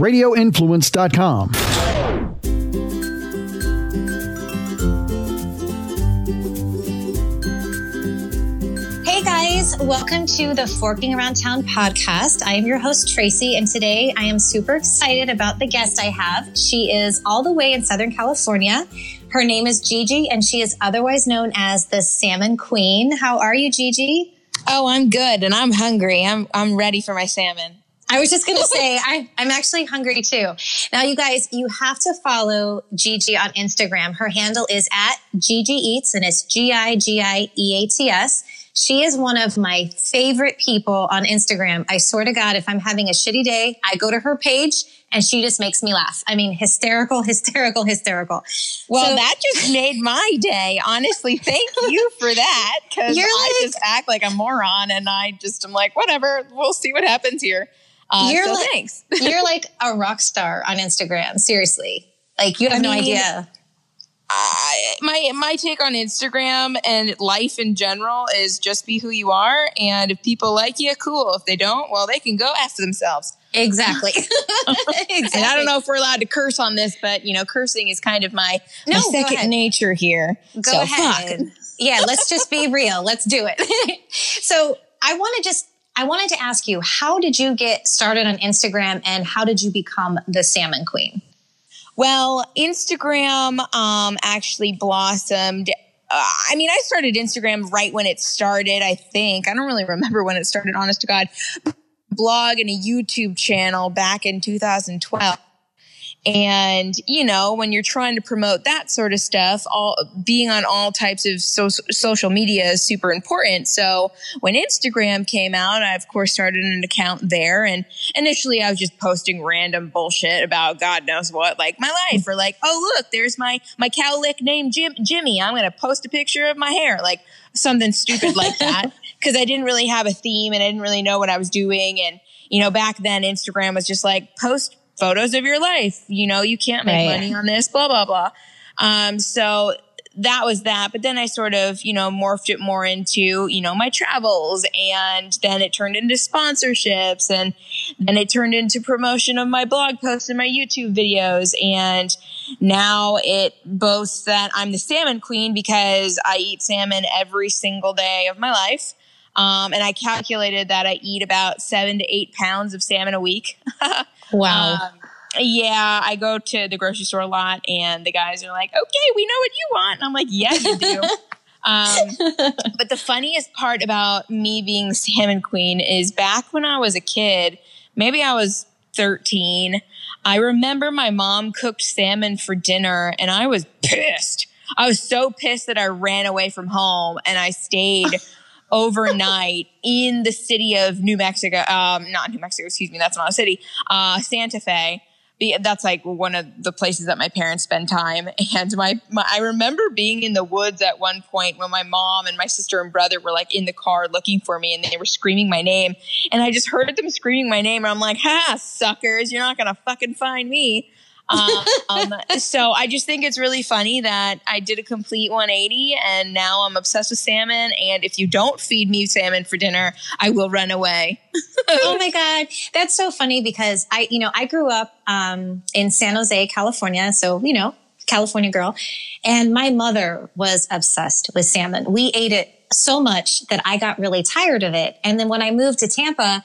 talkradioinfluence.com. Hey guys, welcome to the Forking Around Town podcast. I am your host, Tracy, and today I am super excited about the guest I have. She is all the way in Southern California. Her name is Gigi, and she is otherwise known as the Salmon Queen. How are you, Gigi? Oh, I'm good, and I'm hungry. I'm I'm ready for my salmon. I was just going to say, I, I'm actually hungry too. Now, you guys, you have to follow Gigi on Instagram. Her handle is at Gigi Eats, and it's G I G I E A T S. She is one of my favorite people on Instagram. I swear to God, if I'm having a shitty day, I go to her page and she just makes me laugh. I mean, hysterical, hysterical, hysterical. Well, so, that just made my day. Honestly, thank you for that because I like, just act like a moron and I just am like, whatever, we'll see what happens here. Uh, you're so like, thanks. you're like a rock star on Instagram. Seriously, like you have I no mean, idea. I, my my take on Instagram and life in general is just be who you are, and if people like you, cool. If they don't, well, they can go ask themselves. Exactly. exactly. And I don't know if we're allowed to curse on this, but you know, cursing is kind of my, no, my second nature here. Go so, ahead. Fuck. Yeah, let's just be real. Let's do it. so I want to just I wanted to ask you, how did you get started on Instagram and how did you become the salmon queen? Well, Instagram um, actually blossomed. Uh, I mean, I started Instagram right when it started, I think. I don't really remember when it started, honest to God. Blog and a YouTube channel back in 2012 and, you know, when you're trying to promote that sort of stuff, all being on all types of so- social media is super important. So when Instagram came out, I of course started an account there. And initially I was just posting random bullshit about God knows what, like my life or like, oh, look, there's my, my cowlick named Jim, Jimmy. I'm going to post a picture of my hair, like something stupid like that. Cause I didn't really have a theme and I didn't really know what I was doing. And, you know, back then Instagram was just like post photos of your life. You know, you can't make right. money on this, blah, blah, blah. Um, so that was that. But then I sort of, you know, morphed it more into, you know, my travels and then it turned into sponsorships and then it turned into promotion of my blog posts and my YouTube videos. And now it boasts that I'm the salmon queen because I eat salmon every single day of my life. Um, and I calculated that I eat about seven to eight pounds of salmon a week. wow. Um, yeah, I go to the grocery store a lot, and the guys are like, "Okay, we know what you want." And I'm like, "Yeah, you do." um, but the funniest part about me being the salmon queen is back when I was a kid, maybe I was 13. I remember my mom cooked salmon for dinner, and I was pissed. I was so pissed that I ran away from home and I stayed overnight in the city of New Mexico. Um, not New Mexico, excuse me. That's not a city. Uh, Santa Fe. That's like one of the places that my parents spend time. And my, my, I remember being in the woods at one point when my mom and my sister and brother were like in the car looking for me and they were screaming my name. And I just heard them screaming my name. And I'm like, ha, suckers, you're not going to fucking find me um, so I just think it's really funny that I did a complete 180 and now I'm obsessed with salmon. And if you don't feed me salmon for dinner, I will run away. oh my God. That's so funny because I, you know, I grew up um, in San Jose, California. So, you know, California girl. And my mother was obsessed with salmon. We ate it so much that I got really tired of it. And then when I moved to Tampa,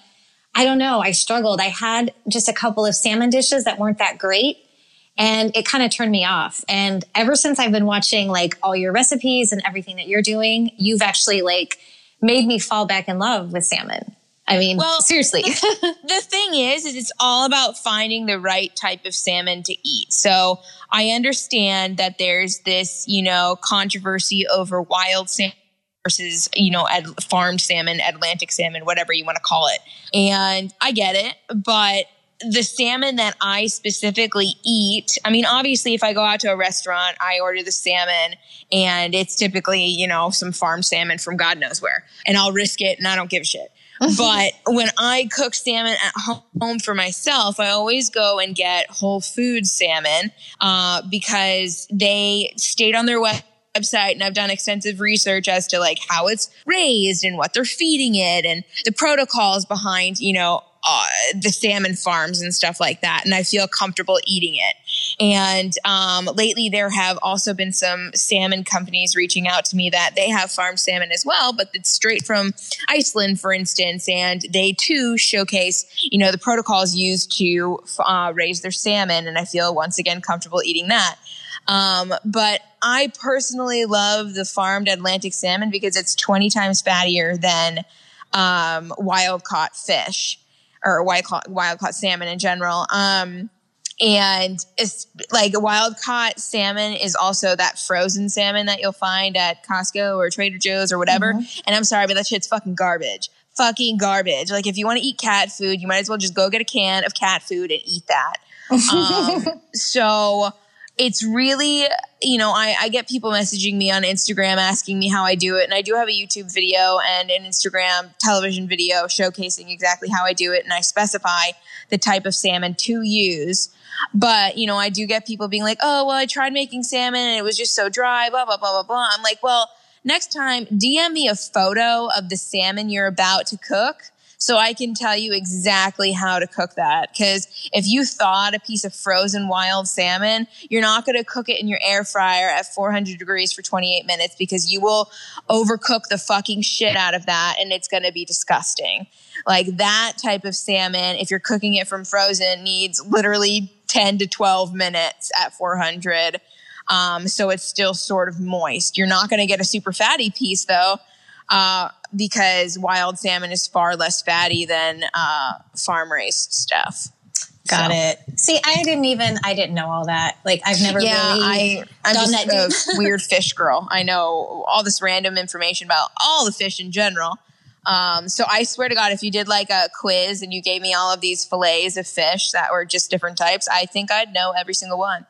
I don't know, I struggled. I had just a couple of salmon dishes that weren't that great and it kind of turned me off. And ever since I've been watching like all your recipes and everything that you're doing, you've actually like made me fall back in love with salmon. I mean, well, seriously. the, the thing is, is it's all about finding the right type of salmon to eat. So I understand that there's this, you know, controversy over wild salmon versus, you know, ad- farmed salmon, Atlantic salmon, whatever you want to call it. And I get it, but the salmon that I specifically eat, I mean, obviously, if I go out to a restaurant, I order the salmon and it's typically, you know, some farm salmon from God knows where, and I'll risk it and I don't give a shit. but when I cook salmon at home for myself, I always go and get Whole Foods salmon uh, because they stayed on their website and I've done extensive research as to like how it's raised and what they're feeding it and the protocols behind, you know, uh, the salmon farms and stuff like that, and I feel comfortable eating it. And um, lately, there have also been some salmon companies reaching out to me that they have farm salmon as well, but it's straight from Iceland, for instance, and they too showcase, you know, the protocols used to uh, raise their salmon, and I feel once again comfortable eating that. Um, but I personally love the farmed Atlantic salmon because it's 20 times fattier than um, wild caught fish or wild caught, wild caught salmon in general. Um, and it's like wild caught salmon is also that frozen salmon that you'll find at Costco or Trader Joe's or whatever. Mm-hmm. And I'm sorry, but that shit's fucking garbage. Fucking garbage. Like if you want to eat cat food, you might as well just go get a can of cat food and eat that. Um, so it's really, you know, I, I get people messaging me on Instagram asking me how I do it. And I do have a YouTube video and an Instagram television video showcasing exactly how I do it. And I specify the type of salmon to use. But, you know, I do get people being like, oh, well, I tried making salmon and it was just so dry, blah, blah, blah, blah, blah. I'm like, well, next time DM me a photo of the salmon you're about to cook so I can tell you exactly how to cook that. Cause if you thawed a piece of frozen wild salmon, you're not going to cook it in your air fryer at 400 degrees for 28 minutes because you will overcook the fucking shit out of that and it's going to be disgusting. Like that type of salmon, if you're cooking it from frozen, needs literally 10 to 12 minutes at 400. Um, so it's still sort of moist. You're not going to get a super fatty piece though uh, because wild salmon is far less fatty than uh, farm raised stuff. Got so. it. See, I didn't even I didn't know all that. Like I've never yeah, really I, I'm done just that. a weird fish girl. I know all this random information about all the fish in general. Um, so I swear to God, if you did like a quiz and you gave me all of these fillets of fish that were just different types, I think I'd know every single one.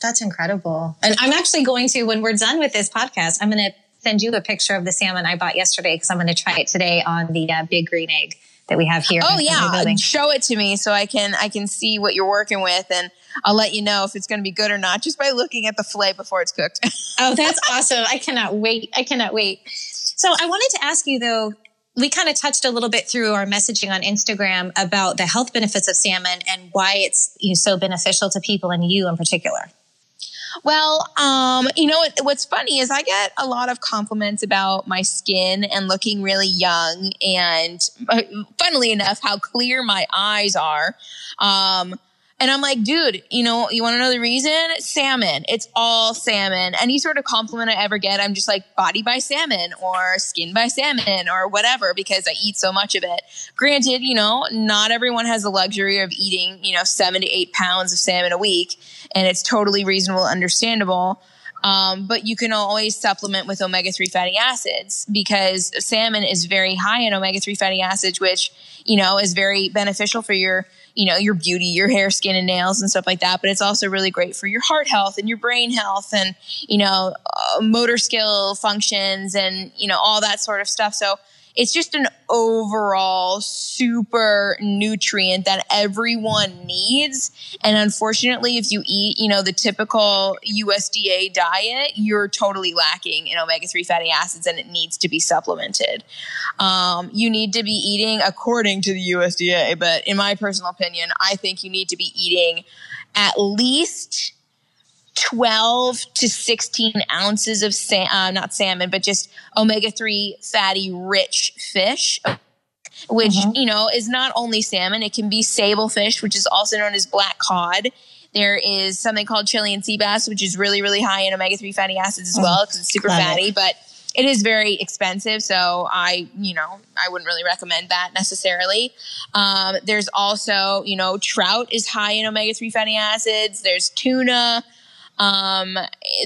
That's incredible. And I'm actually going to, when we're done with this podcast, I'm going to send you a picture of the salmon I bought yesterday because I'm going to try it today on the uh, big green egg that we have here. Oh yeah, show it to me so I can I can see what you're working with, and I'll let you know if it's going to be good or not just by looking at the fillet before it's cooked. oh, that's awesome! I cannot wait. I cannot wait. So I wanted to ask you though. We kind of touched a little bit through our messaging on Instagram about the health benefits of salmon and why it's you know, so beneficial to people and you in particular. Well, um, you know what, what's funny is I get a lot of compliments about my skin and looking really young, and uh, funnily enough, how clear my eyes are. Um, and I'm like, dude, you know, you want to know the reason? Salmon. It's all salmon. Any sort of compliment I ever get, I'm just like body by salmon or skin by salmon or whatever because I eat so much of it. Granted, you know, not everyone has the luxury of eating, you know, seven to eight pounds of salmon a week. And it's totally reasonable, understandable. Um, but you can always supplement with omega 3 fatty acids because salmon is very high in omega 3 fatty acids, which, you know, is very beneficial for your you know, your beauty, your hair, skin, and nails and stuff like that. But it's also really great for your heart health and your brain health and, you know, uh, motor skill functions and, you know, all that sort of stuff. So it's just an overall super nutrient that everyone needs. And unfortunately, if you eat, you know, the typical USDA diet, you're totally lacking in omega 3 fatty acids and it needs to be supplemented. Um, you need to be eating according to the USDA, but in my personal opinion, I think you need to be eating at least 12 to 16 ounces of sa- uh, not salmon, but just omega 3 fatty rich fish, which, mm-hmm. you know, is not only salmon, it can be sable fish, which is also known as black cod. There is something called Chilean sea bass, which is really, really high in omega 3 fatty acids as well because it's super fatty, it. but it is very expensive. So I, you know, I wouldn't really recommend that necessarily. Um, there's also, you know, trout is high in omega 3 fatty acids. There's tuna. Um,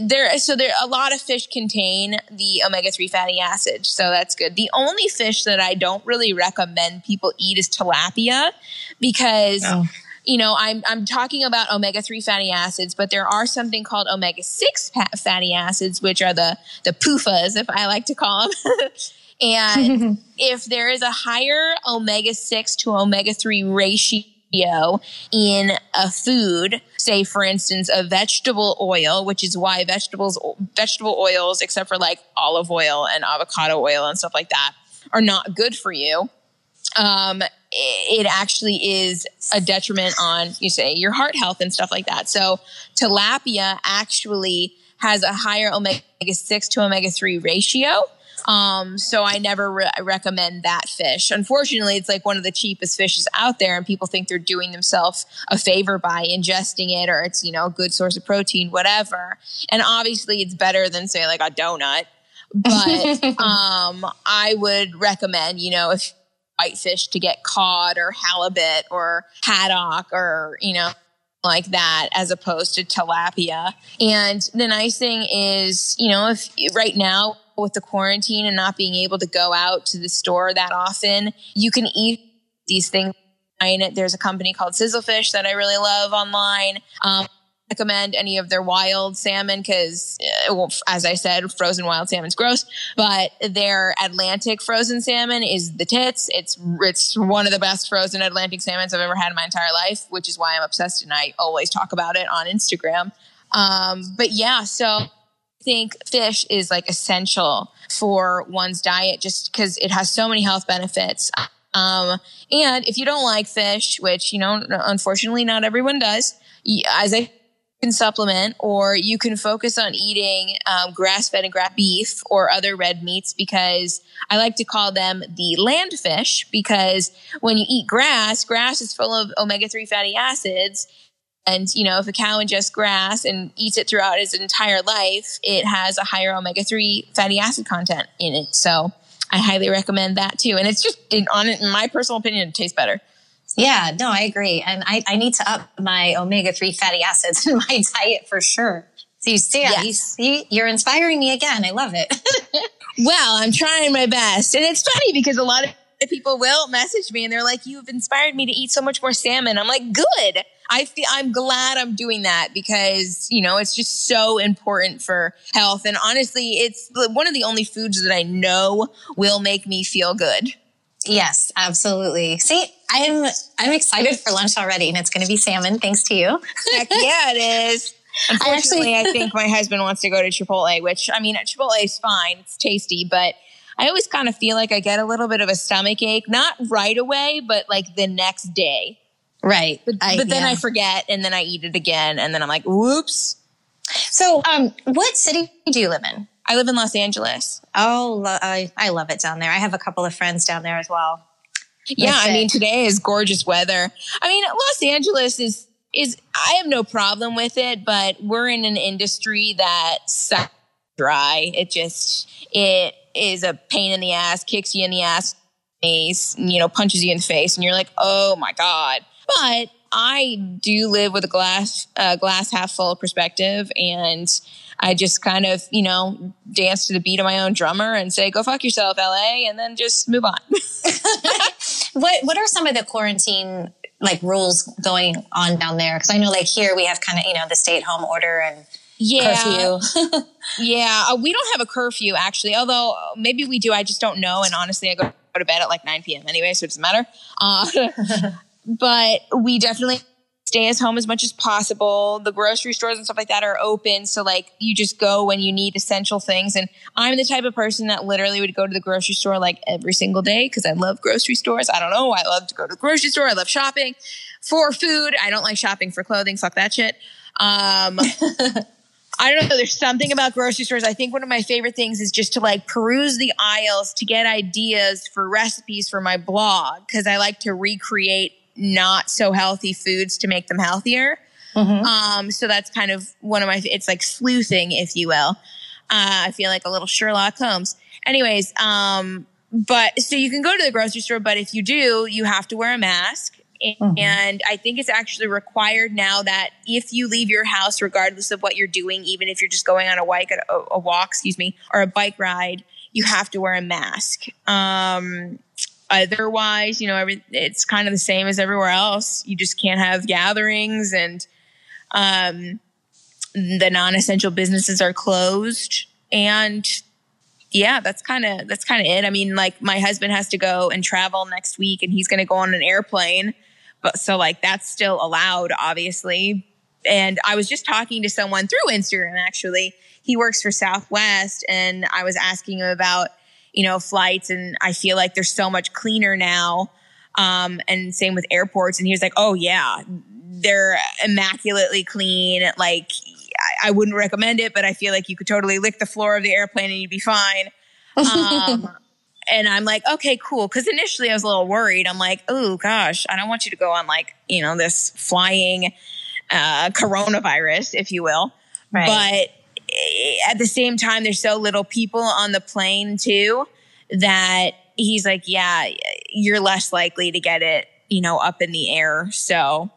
there, so there, a lot of fish contain the omega 3 fatty acids. So that's good. The only fish that I don't really recommend people eat is tilapia because, oh. you know, I'm, I'm talking about omega 3 fatty acids, but there are something called omega 6 fatty acids, which are the, the PUFAs, if I like to call them. and if there is a higher omega 6 to omega 3 in a food, say for instance a vegetable oil, which is why vegetables vegetable oils except for like olive oil and avocado oil and stuff like that are not good for you. Um, it actually is a detriment on, you say, your heart health and stuff like that. So tilapia actually has a higher omega 6 to omega 3 ratio. Um, so I never re- recommend that fish. Unfortunately, it's like one of the cheapest fishes out there, and people think they're doing themselves a favor by ingesting it, or it's you know a good source of protein, whatever. And obviously, it's better than say like a donut. But um, I would recommend, you know, if whitefish to get cod or halibut or haddock or you know like that as opposed to tilapia. And the nice thing is, you know, if right now with the quarantine and not being able to go out to the store that often, you can eat these things. There's a company called Sizzlefish that I really love online. Um, recommend any of their wild salmon because, well, as I said, frozen wild salmon's gross. But their Atlantic frozen salmon is the tits. It's it's one of the best frozen Atlantic salmons I've ever had in my entire life, which is why I'm obsessed and I always talk about it on Instagram. Um, but yeah, so think fish is like essential for one's diet just because it has so many health benefits. Um, and if you don't like fish, which, you know, unfortunately not everyone does, as I can supplement or you can focus on eating um, grass-fed and grass beef or other red meats because I like to call them the land fish because when you eat grass, grass is full of omega-3 fatty acids and, you know, if a cow ingests grass and eats it throughout its entire life, it has a higher omega 3 fatty acid content in it. So I highly recommend that too. And it's just, in, on it, in my personal opinion, it tastes better. Yeah, no, I agree. And I, I need to up my omega 3 fatty acids in my diet for sure. So you see, yes. you, you're inspiring me again. I love it. well, I'm trying my best. And it's funny because a lot of people will message me and they're like, you've inspired me to eat so much more salmon. I'm like, good. I feel, I'm glad I'm doing that because, you know, it's just so important for health. And honestly, it's one of the only foods that I know will make me feel good. Yes, absolutely. See, I'm, I'm excited for lunch already and it's going to be salmon thanks to you. Heck yeah, it is. Unfortunately, I, actually, I think my husband wants to go to Chipotle, which I mean, Chipotle is fine. It's tasty, but I always kind of feel like I get a little bit of a stomach ache, not right away, but like the next day. Right. But, I, but then yeah. I forget and then I eat it again and then I'm like, whoops. So, um, what city do you live in? I live in Los Angeles. Oh, I, I love it down there. I have a couple of friends down there as well. Yeah, I mean, today is gorgeous weather. I mean, Los Angeles is is I have no problem with it, but we're in an industry that sucks dry. It just it is a pain in the ass, kicks you in the ass, you know, punches you in the face, and you're like, oh my god. But I do live with a glass uh, glass half full perspective, and I just kind of you know dance to the beat of my own drummer and say, "Go fuck yourself, LA," and then just move on. what What are some of the quarantine like rules going on down there? Because I know like here we have kind of you know the stay at home order and yeah. curfew. yeah, uh, we don't have a curfew actually, although uh, maybe we do. I just don't know. And honestly, I go, go to bed at like 9 p.m. anyway, so it doesn't matter. Uh, but we definitely stay as home as much as possible. The grocery stores and stuff like that are open. So like you just go when you need essential things. And I'm the type of person that literally would go to the grocery store like every single day because I love grocery stores. I don't know. I love to go to the grocery store. I love shopping for food. I don't like shopping for clothing. Fuck that shit. Um, I don't know. There's something about grocery stores. I think one of my favorite things is just to like peruse the aisles to get ideas for recipes for my blog because I like to recreate not so healthy foods to make them healthier. Mm-hmm. Um, so that's kind of one of my, it's like sleuthing, if you will. Uh, I feel like a little Sherlock Holmes. Anyways, um, but so you can go to the grocery store, but if you do, you have to wear a mask. Mm-hmm. And I think it's actually required now that if you leave your house, regardless of what you're doing, even if you're just going on a, bike, a, a walk, excuse me, or a bike ride, you have to wear a mask. Um, otherwise, you know, every, it's kind of the same as everywhere else. You just can't have gatherings and, um, the non-essential businesses are closed and yeah, that's kind of that's kind of it. I mean, like my husband has to go and travel next week and he's going to go on an airplane. But so like that's still allowed obviously. And I was just talking to someone through Instagram actually. He works for Southwest and I was asking him about, you know, flights and I feel like they're so much cleaner now Um, and same with airports. And he was like, oh, yeah, they're immaculately clean. Like, I, I wouldn't recommend it, but I feel like you could totally lick the floor of the airplane and you'd be fine. Um, and I'm like, okay, cool. Cause initially I was a little worried. I'm like, oh gosh, I don't want you to go on like, you know, this flying uh, coronavirus, if you will. Right. But at the same time, there's so little people on the plane too that he's like, yeah, you're less likely to get it, you know, up in the air. So,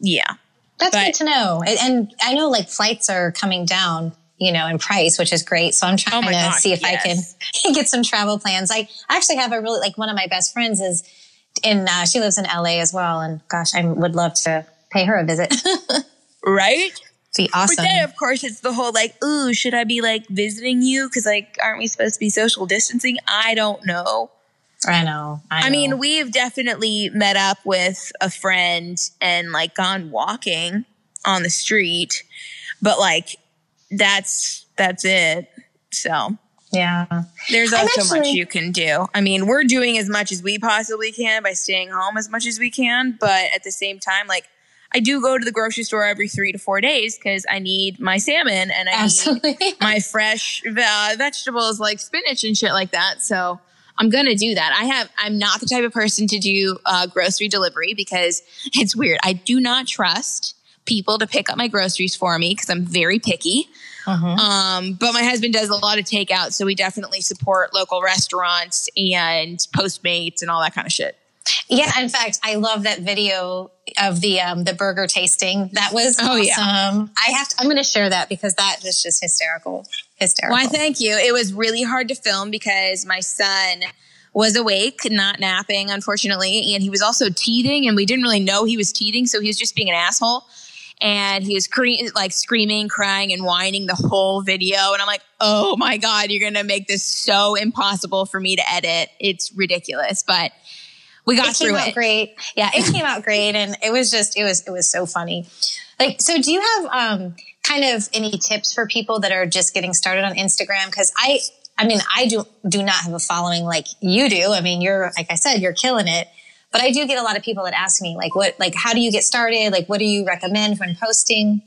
yeah. That's but, good to know. And I know like flights are coming down, you know, in price, which is great. So I'm trying oh to gosh, see if yes. I can get some travel plans. I actually have a really, like one of my best friends is in, uh, she lives in LA as well. And gosh, I would love to pay her a visit. right? Be awesome. But then, of course, it's the whole like, ooh, should I be like visiting you? Because like, aren't we supposed to be social distancing? I don't know. I know. I, know. I mean, we've definitely met up with a friend and like gone walking on the street, but like, that's that's it. So yeah. There's also actually, much you can do. I mean, we're doing as much as we possibly can by staying home as much as we can, but at the same time, like I do go to the grocery store every three to four days because I need my salmon and I Absolutely. need my fresh uh, vegetables like spinach and shit like that. So I'm gonna do that. I have. I'm not the type of person to do uh, grocery delivery because it's weird. I do not trust people to pick up my groceries for me because I'm very picky. Uh-huh. Um, but my husband does a lot of takeout, so we definitely support local restaurants and Postmates and all that kind of shit. Yeah, in fact, I love that video of the um, the burger tasting. That was oh, awesome. Yeah. I have to, I'm going to share that because that was just hysterical. Hysterical. Why? Thank you. It was really hard to film because my son was awake, not napping, unfortunately, and he was also teething, and we didn't really know he was teething, so he was just being an asshole. And he was cre- like screaming, crying, and whining the whole video. And I'm like, oh my God, you're going to make this so impossible for me to edit. It's ridiculous. But we got it through it. great. Yeah, it came out great, and it was just it was it was so funny. Like, so do you have um, kind of any tips for people that are just getting started on Instagram? Because I, I mean, I do do not have a following like you do. I mean, you're like I said, you're killing it. But I do get a lot of people that ask me like, what, like, how do you get started? Like, what do you recommend when posting?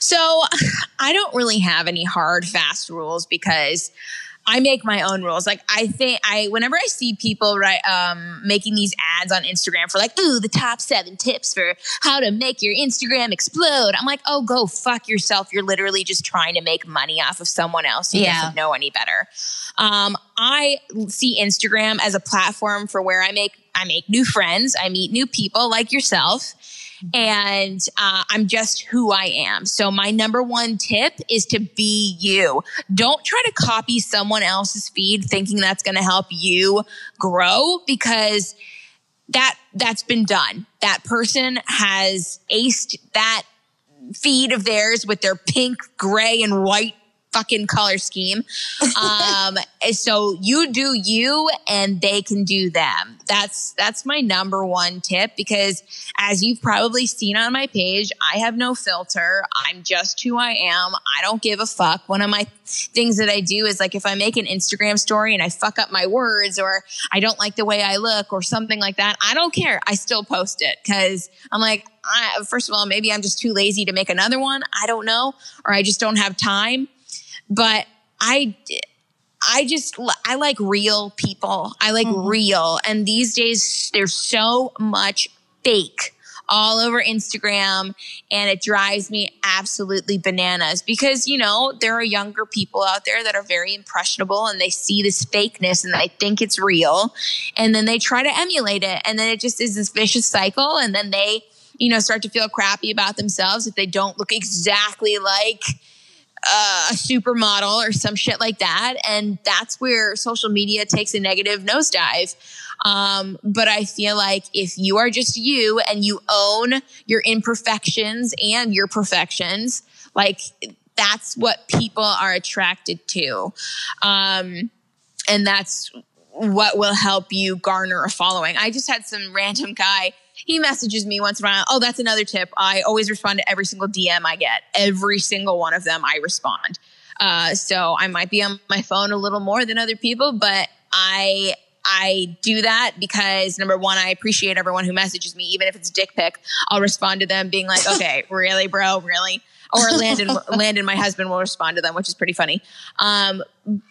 So I don't really have any hard, fast rules because I make my own rules. Like I think I whenever I see people right um making these ads on Instagram for like, ooh, the top seven tips for how to make your Instagram explode. I'm like, oh, go fuck yourself. You're literally just trying to make money off of someone else who yeah. doesn't know any better. Um, I see Instagram as a platform for where I make I make new friends, I meet new people like yourself and uh, I'm just who I am. So my number one tip is to be you. Don't try to copy someone else's feed thinking that's going to help you grow because that that's been done. That person has aced that feed of theirs with their pink, gray, and white fucking color scheme. Um, so you do you and they can do them. That's, that's my number one tip because as you've probably seen on my page, I have no filter. I'm just who I am. I don't give a fuck. One of my things that I do is like if I make an Instagram story and I fuck up my words or I don't like the way I look or something like that, I don't care. I still post it because I'm like, I, first of all, maybe I'm just too lazy to make another one. I don't know. Or I just don't have time but I, I just, I like real people. I like mm-hmm. real. And these days there's so much fake all over Instagram and it drives me absolutely bananas because, you know, there are younger people out there that are very impressionable and they see this fakeness and they think it's real and then they try to emulate it. And then it just is this vicious cycle. And then they, you know, start to feel crappy about themselves if they don't look exactly like, uh, a supermodel or some shit like that. And that's where social media takes a negative nosedive. Um, but I feel like if you are just you and you own your imperfections and your perfections, like that's what people are attracted to. Um, and that's what will help you garner a following. I just had some random guy he messages me once in a while. Oh, that's another tip. I always respond to every single DM I get. Every single one of them, I respond. Uh, so I might be on my phone a little more than other people, but I I do that because number one, I appreciate everyone who messages me, even if it's dick pic. I'll respond to them being like, okay, really, bro, really? Or Landon, Landon, my husband will respond to them, which is pretty funny. Um,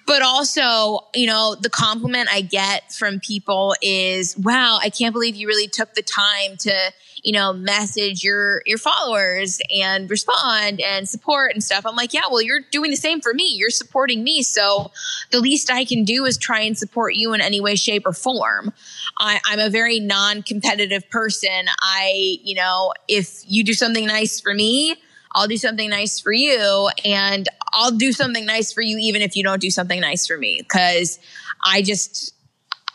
but also, you know, the compliment I get from people is, wow, I can't believe you really took the time to, you know, message your, your followers and respond and support and stuff. I'm like, yeah, well, you're doing the same for me. You're supporting me. So the least I can do is try and support you in any way, shape or form. I, I'm a very non-competitive person. I, you know, if you do something nice for me, I'll do something nice for you and I'll do something nice for you even if you don't do something nice for me cuz I just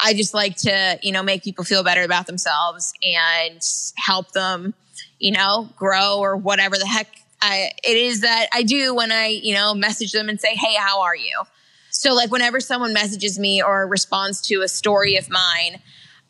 I just like to, you know, make people feel better about themselves and help them, you know, grow or whatever the heck I, it is that I do when I, you know, message them and say, "Hey, how are you?" So like whenever someone messages me or responds to a story of mine,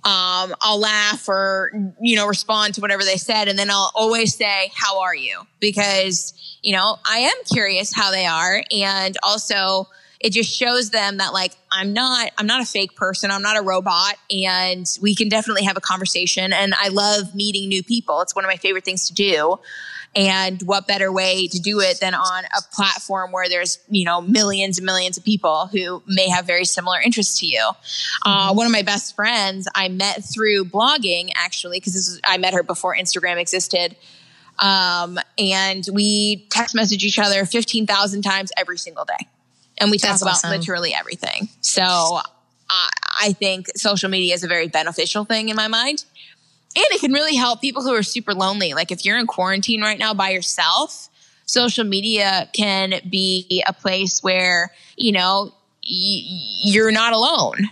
um, I'll laugh or, you know, respond to whatever they said. And then I'll always say, how are you? Because, you know, I am curious how they are. And also it just shows them that like, I'm not, I'm not a fake person. I'm not a robot and we can definitely have a conversation. And I love meeting new people. It's one of my favorite things to do. And what better way to do it than on a platform where there's, you know, millions and millions of people who may have very similar interests to you. Uh, mm-hmm. Uh, one of my best friends I met through blogging, actually, because I met her before Instagram existed. Um, and we text message each other 15,000 times every single day. And we talk That's about awesome. literally everything. So I, I think social media is a very beneficial thing in my mind. And it can really help people who are super lonely. Like if you're in quarantine right now by yourself, social media can be a place where, you know, y- you're not alone.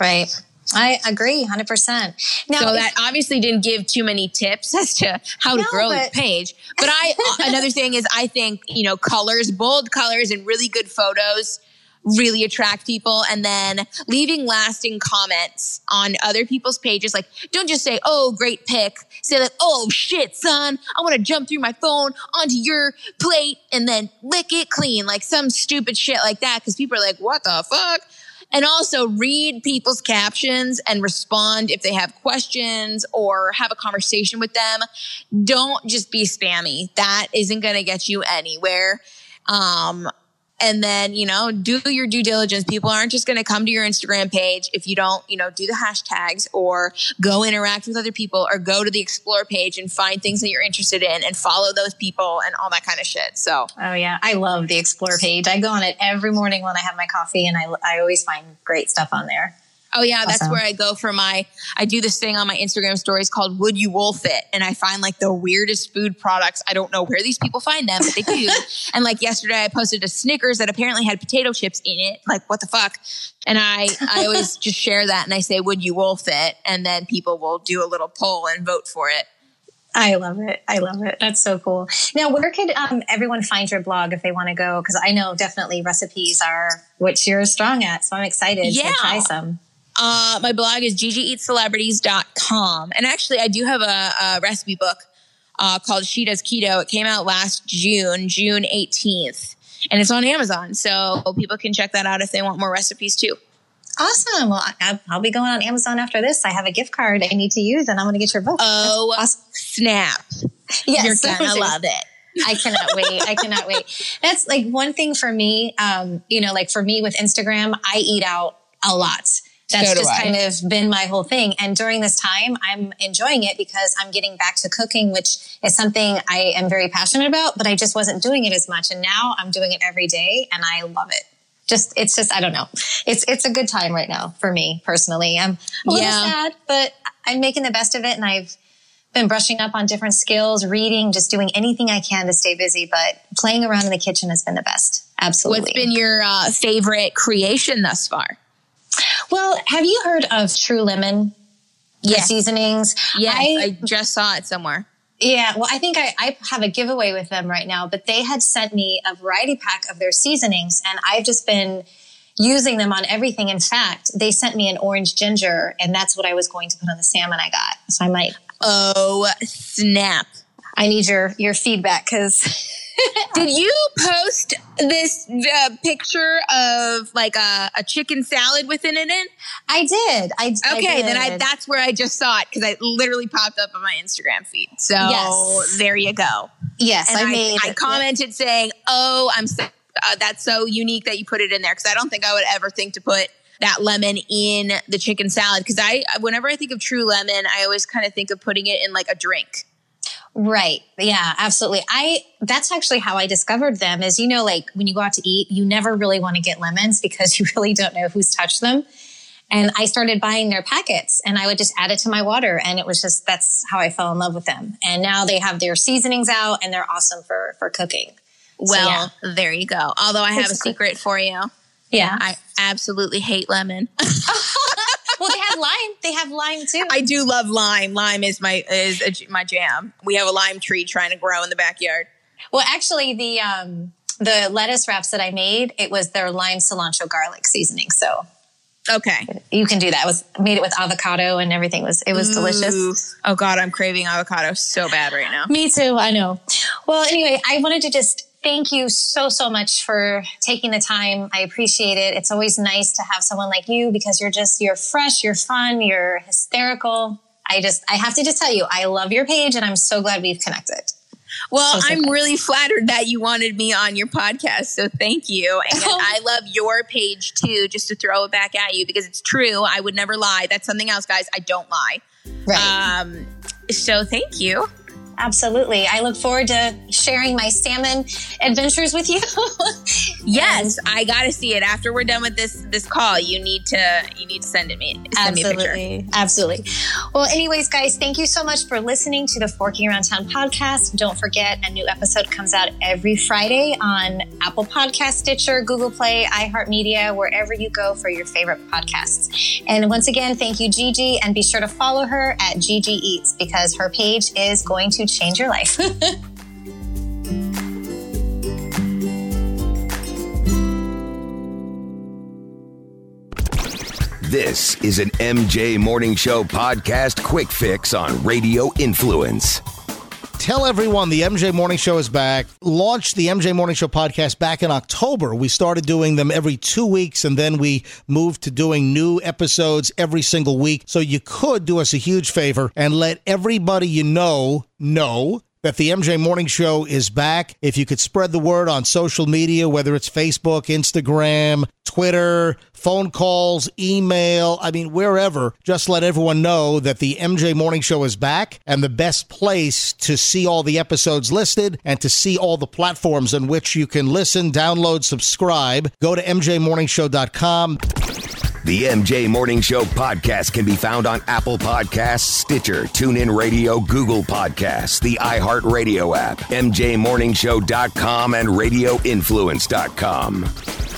Right. I agree 100%. Now, so that obviously didn't give too many tips as to how to no, grow but- the page. But I, another thing is I think, you know, colors, bold colors and really good photos really attract people and then leaving lasting comments on other people's pages. Like, don't just say, Oh, great pic. Say like, Oh shit, son. I want to jump through my phone onto your plate and then lick it clean. Like some stupid shit like that. Cause people are like, what the fuck? And also read people's captions and respond if they have questions or have a conversation with them. Don't just be spammy. That isn't going to get you anywhere. Um, and then you know do your due diligence. People aren't just going to come to your instagram page if you don't you know do the hashtags or go interact with other people or go to the explore page and find things that you're interested in and follow those people and all that kind of shit. So oh yeah. I love the explore page. I go on it every morning when i have my coffee and i, I always find great stuff on there Oh yeah, awesome. that's where I go for my. I do this thing on my Instagram stories called "Would You Wolf It," and I find like the weirdest food products. I don't know where these people find them, but they do. and like yesterday, I posted a Snickers that apparently had potato chips in it. Like what the fuck? And I I always just share that and I say, "Would you wolf it?" And then people will do a little poll and vote for it. I love it. I love it. That's so cool. Now, where could um, everyone find your blog if they want to go? Because I know definitely recipes are what you're strong at. So I'm excited yeah. to try some. Uh, my blog is gigieatscelebrities.com. And actually, I do have a, a recipe book uh, called She Does Keto. It came out last June, June 18th, and it's on Amazon. So people can check that out if they want more recipes too. Awesome. Well, I'll be going on Amazon after this. I have a gift card I need to use, and I'm going to get your book. Oh, awesome. snap. Yes. You're going to love it. I cannot wait. I cannot wait. That's like one thing for me. Um, you know, like for me with Instagram, I eat out a lot. That's so just I. kind of been my whole thing. And during this time, I'm enjoying it because I'm getting back to cooking, which is something I am very passionate about, but I just wasn't doing it as much. And now I'm doing it every day and I love it. Just, it's just, I don't know. It's, it's a good time right now for me personally. I'm a little yeah. sad, but I'm making the best of it. And I've been brushing up on different skills, reading, just doing anything I can to stay busy. But playing around in the kitchen has been the best. Absolutely. What's been your uh, favorite creation thus far? Well, have you heard of True Lemon? Yeah. seasonings. Yes, I, I, just saw it somewhere. Yeah, well, I think I, I have a giveaway with them right now, but they had sent me a variety pack of their seasonings, and I've just been using them on everything. In fact, they sent me an orange ginger, and that's what I was going to put on the salmon I got. So I might. Oh snap! I need your your feedback because Did you post this uh, picture of like a, a, chicken salad within it in? I did. I okay. I did. Then I that's where I just saw it because I literally popped up on my Instagram feed. So yes. there you go. Yes, and I, made. I commented saying, "Oh, I'm so, uh, that's so unique that you put it in there because I don't think I would ever think to put." that lemon in the chicken salad because I whenever I think of true lemon, I always kind of think of putting it in like a drink. Right. Yeah, absolutely. I, that's actually how I discovered them is, you know, like when you go out to eat, you never really want to get lemons because you really don't know who's touched them. And I started buying their packets and I would just add it to my water. And it was just, that's how I fell in love with them. And now they have their seasonings out and they're awesome for, for cooking. Well, so, yeah. there you go. Although I have a secret for you. Yeah. I absolutely hate lemon. well, they have lime. They have lime too. I do love lime. Lime is my is a, my jam. We have a lime tree trying to grow in the backyard. Well, actually, the um, the lettuce wraps that I made, it was their lime cilantro garlic seasoning. So okay, you can do that. I was made it with avocado and everything. It was it was Ooh. delicious. Oh God, I'm craving avocado so bad right now. Me too. I know. Well, anyway, I wanted to just thank you so, so much for taking the time. I appreciate it. It's always nice to have someone like you because you're just, you're fresh, you're fun, you're hysterical. I just, I have to just tell you, I love your page and I'm so glad we've connected. Well, so, so I'm really flattered that you wanted me on your podcast. So thank you. And I love your page too, just to throw it back at you because it's true. I would never lie. That's something else, guys. I don't lie. Right. Um, so thank you. Absolutely. I look forward to sharing my salmon adventures with you. yes, I got to see it after we're done with this this call. You need to you need to send it me send absolutely, me absolutely. Well, anyways, guys, thank you so much for listening to the Forking Around Town podcast. Don't forget, a new episode comes out every Friday on Apple Podcast, Stitcher, Google Play, iHeartMedia, wherever you go for your favorite podcasts. And once again, thank you, Gigi, and be sure to follow her at Gigi Eats because her page is going to change your life. This is an MJ Morning Show podcast quick fix on Radio Influence. Tell everyone the MJ Morning Show is back. Launched the MJ Morning Show podcast back in October. We started doing them every two weeks and then we moved to doing new episodes every single week. So you could do us a huge favor and let everybody you know know that the MJ Morning Show is back. If you could spread the word on social media, whether it's Facebook, Instagram, Twitter, phone calls, email, I mean, wherever, just let everyone know that the MJ Morning Show is back and the best place to see all the episodes listed and to see all the platforms in which you can listen, download, subscribe. Go to mjmorningshow.com. The MJ Morning Show podcast can be found on Apple Podcasts, Stitcher, TuneIn Radio, Google Podcasts, the iHeartRadio app, MJMorningshow.com, and RadioInfluence.com.